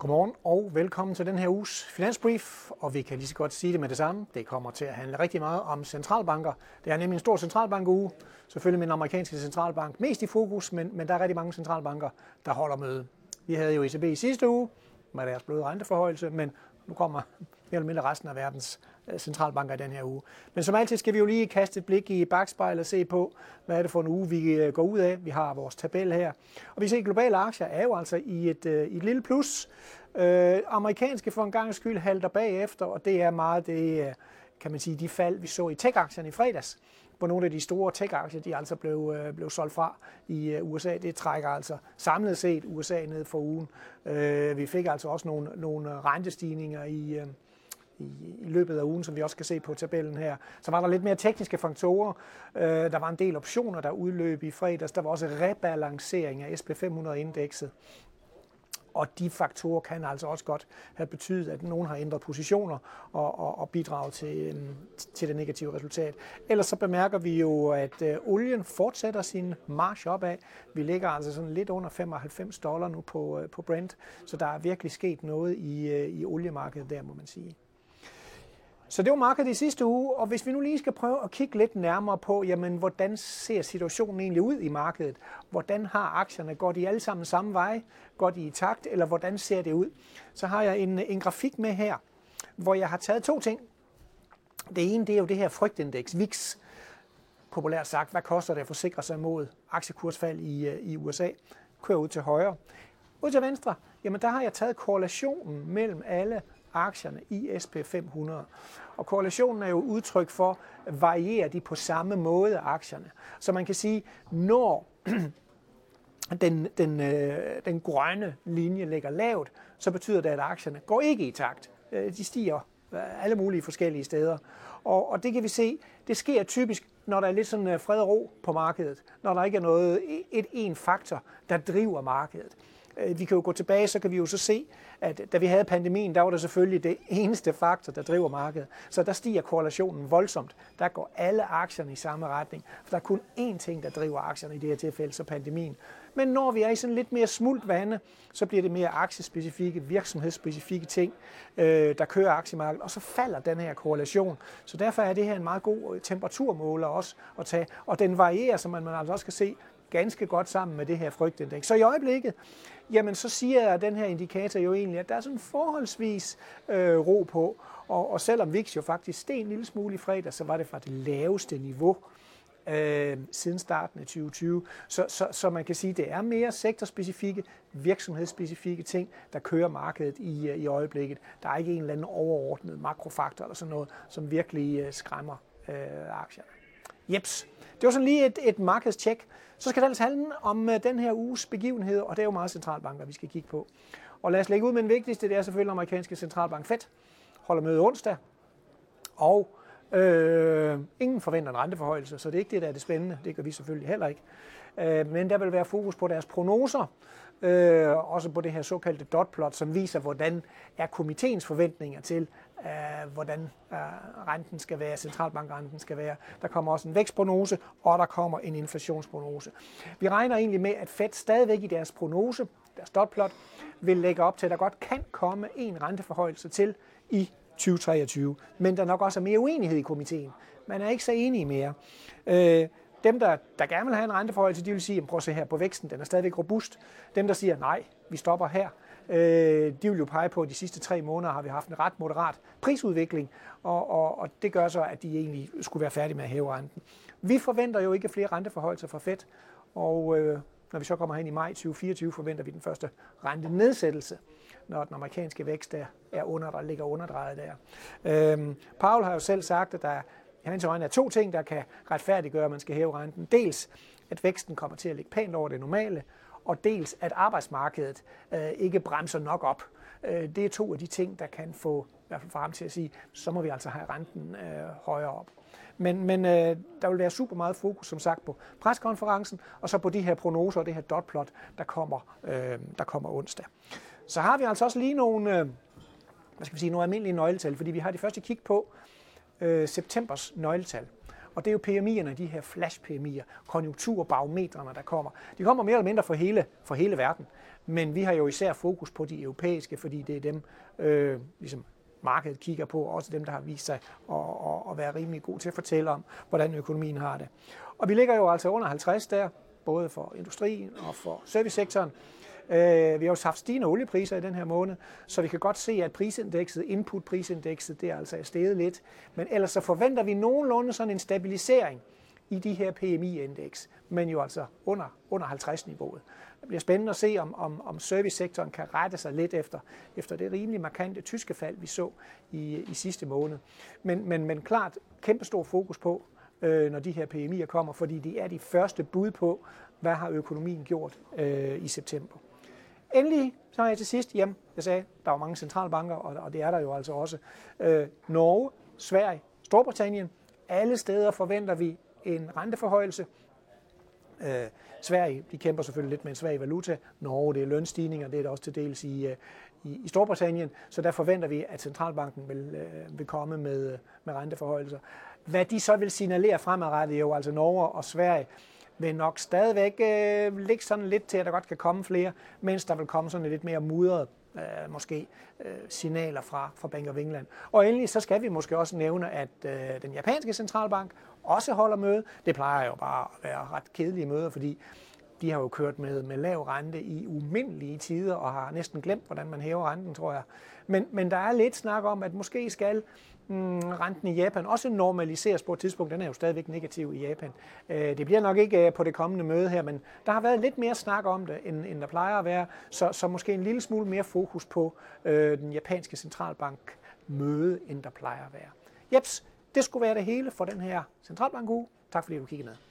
Godmorgen og velkommen til den her uges Finansbrief, og vi kan lige så godt sige det med det samme. Det kommer til at handle rigtig meget om centralbanker. Det er nemlig en stor centralbankuge, selvfølgelig med den amerikanske centralbank mest i fokus, men, men der er rigtig mange centralbanker, der holder møde. Vi havde jo ECB i sidste uge med deres bløde renteforhøjelse, men nu kommer mere eller mindre resten af verdens Øh, centralbanker i den her uge. Men som altid skal vi jo lige kaste et blik i bagspejlet og se på, hvad er det for en uge, vi øh, går ud af. Vi har vores tabel her. Og vi ser, at globale aktier er jo altså i et, øh, i et lille plus. Øh, amerikanske for en gang skyld halter bagefter, og det er meget det, kan man sige, de fald, vi så i tech-aktierne i fredags hvor nogle af de store tech-aktier, de altså blev, øh, blev solgt fra i øh, USA. Det trækker altså samlet set USA ned for ugen. Øh, vi fik altså også nogle, nogle rentestigninger i, øh, i, i løbet af ugen, som vi også kan se på tabellen her. Så var der lidt mere tekniske faktorer. Øh, der var en del optioner, der udløb i fredags. Der var også rebalancering af SP500-indekset. Og de faktorer kan altså også godt have betydet, at nogen har ændret positioner og, og, og bidraget til, øh, til det negative resultat. Ellers så bemærker vi jo, at øh, olien fortsætter sin march opad. Vi ligger altså sådan lidt under 95 dollar nu på, øh, på Brent, så der er virkelig sket noget i, øh, i oliemarkedet der, må man sige. Så det var markedet i sidste uge, og hvis vi nu lige skal prøve at kigge lidt nærmere på, jamen, hvordan ser situationen egentlig ud i markedet? Hvordan har aktierne? Går de alle sammen samme vej? Går de i takt? Eller hvordan ser det ud? Så har jeg en, en grafik med her, hvor jeg har taget to ting. Det ene det er jo det her frygtindeks, VIX. Populært sagt, hvad koster det at forsikre sig mod aktiekursfald i, øh, i USA? Kører ud til højre. Ud til venstre, jamen der har jeg taget korrelationen mellem alle aktierne i SP500. Og korrelationen er jo udtryk for, varierer de på samme måde aktierne. Så man kan sige, når den, den, øh, den grønne linje ligger lavt, så betyder det, at aktierne går ikke i takt. Øh, de stiger øh, alle mulige forskellige steder. Og, og det kan vi se, det sker typisk, når der er lidt sådan øh, fred og ro på markedet. Når der ikke er noget, et en faktor, der driver markedet. Øh, vi kan jo gå tilbage, så kan vi jo så se, at da vi havde pandemien, der var det selvfølgelig det eneste faktor, der driver markedet. Så der stiger korrelationen voldsomt. Der går alle aktierne i samme retning. For der er kun én ting, der driver aktierne i det her tilfælde, så pandemien. Men når vi er i sådan lidt mere smult vande, så bliver det mere aktiespecifikke, virksomhedsspecifikke ting, øh, der kører aktiemarkedet, og så falder den her korrelation. Så derfor er det her en meget god øh, temperaturmåler også at tage, og den varierer, som man altså også kan se ganske godt sammen med det her frygtindeks. Så i øjeblikket, jamen så siger den her indikator jo egentlig, at der er sådan forholdsvis øh, ro på, og, og selvom VIX jo faktisk steg en lille smule i fredag, så var det fra det laveste niveau øh, siden starten af 2020. Så, så, så man kan sige, at det er mere sektorspecifikke, virksomhedsspecifikke ting, der kører markedet i, øh, i øjeblikket. Der er ikke en eller anden overordnet makrofaktor eller sådan noget, som virkelig øh, skræmmer øh, aktierne. Jeps. Det var sådan lige et, et markedstjek. Så skal det altså handle om øh, den her uges begivenhed, og det er jo meget centralbanker, vi skal kigge på. Og lad os lægge ud med den vigtigste, det er selvfølgelig amerikanske centralbank Fed. Holder møde onsdag. Og øh, ingen forventer en renteforhøjelse, så det er ikke det, der er det spændende. Det gør vi selvfølgelig heller ikke. Øh, men der vil være fokus på deres prognoser, øh, også på det her såkaldte dotplot, som viser, hvordan er komiteens forventninger til, øh, hvordan øh, renten skal være, centralbankrenten skal være. Der kommer også en vækstprognose, og der kommer en inflationsprognose. Vi regner egentlig med, at Fed stadigvæk i deres prognose, deres dotplot, vil lægge op til, at der godt kan komme en renteforhøjelse til i 2023. Men der nok også er mere uenighed i komiteen. Man er ikke så enige mere. Øh, dem, der, der gerne vil have en renteforhøjelse, de vil sige, prøv at se her på væksten, den er stadigvæk robust. Dem, der siger, nej, vi stopper her, øh, de vil jo pege på, at de sidste tre måneder har vi haft en ret moderat prisudvikling, og, og, og det gør så, at de egentlig skulle være færdige med at hæve renten. Vi forventer jo ikke flere renteforhøjelser fra Fed, og øh, når vi så kommer hen i maj 2024, forventer vi den første rentenedsættelse, når den amerikanske vækst er, er under, der ligger underdrejet der. Øhm, Paul har jo selv sagt, at der hans øjne er to ting, der kan retfærdiggøre, at man skal hæve renten. Dels, at væksten kommer til at ligge pænt over det normale, og dels, at arbejdsmarkedet øh, ikke bremser nok op. Øh, det er to af de ting, der kan få i hvert fald frem til at sige, så må vi altså have renten øh, højere op. Men, men øh, der vil være super meget fokus, som sagt, på preskonferencen, og så på de her prognoser og det her dotplot, der kommer, øh, der kommer onsdag. Så har vi altså også lige nogle, øh, hvad skal vi sige, nogle almindelige nøgletal, fordi vi har det første kig på øh, septembers nøgletal. Og det er jo PMI'erne, de her flash-PMI'er, konjunkturbarometrene, der kommer. De kommer mere eller mindre for hele, for hele verden. Men vi har jo især fokus på de europæiske, fordi det er dem, øh, ligesom markedet kigger på, og også dem, der har vist sig at, at, at være rimelig god til at fortælle om, hvordan økonomien har det. Og vi ligger jo altså under 50 der, både for industrien og for servicesektoren. Øh, vi har jo haft stigende oliepriser i den her måned, så vi kan godt se, at prisindekset, inputprisindekset, det er altså steget lidt. Men ellers så forventer vi nogenlunde sådan en stabilisering i de her PMI-indeks, men jo altså under, under 50-niveauet. Det bliver spændende at se, om, om, om servicesektoren kan rette sig lidt efter, efter det rimelig markante tyske fald, vi så i, i sidste måned. Men, men, men klart, kæmpestor fokus på, øh, når de her PMI'er kommer, fordi de er de første bud på, hvad har økonomien gjort øh, i september. Endelig, så har jeg til sidst, jamen, jeg sagde, der var mange centralbanker, og, og det er der jo altså også. Øh, Norge, Sverige, Storbritannien, alle steder forventer vi en renteforhøjelse. Øh, Sverige, de kæmper selvfølgelig lidt med en svag valuta. Norge, det er lønstigninger, det er der også til dels i, øh, i, i Storbritannien. Så der forventer vi, at centralbanken vil, øh, vil komme med, øh, med renteforhøjelser. Hvad de så vil signalere fremadrettet, jo altså Norge og Sverige, vil nok stadigvæk øh, ligge sådan lidt til, at der godt kan komme flere, mens der vil komme sådan lidt mere mudret øh, måske øh, signaler fra, fra Bank of England. Og endelig så skal vi måske også nævne, at øh, den japanske centralbank også holder møde. Det plejer jo bare at være ret kedelige møder, fordi de har jo kørt med, med lav rente i umindelige tider og har næsten glemt, hvordan man hæver renten, tror jeg. Men, men der er lidt snak om, at måske skal mm, renten i Japan også normaliseres på et tidspunkt. Den er jo stadigvæk negativ i Japan. Øh, det bliver nok ikke øh, på det kommende møde her, men der har været lidt mere snak om det, end, end der plejer at være. Så, så måske en lille smule mere fokus på øh, den japanske centralbank møde, end der plejer at være. Jeps, det skulle være det hele for den her centralbankuge. Tak fordi du kiggede med.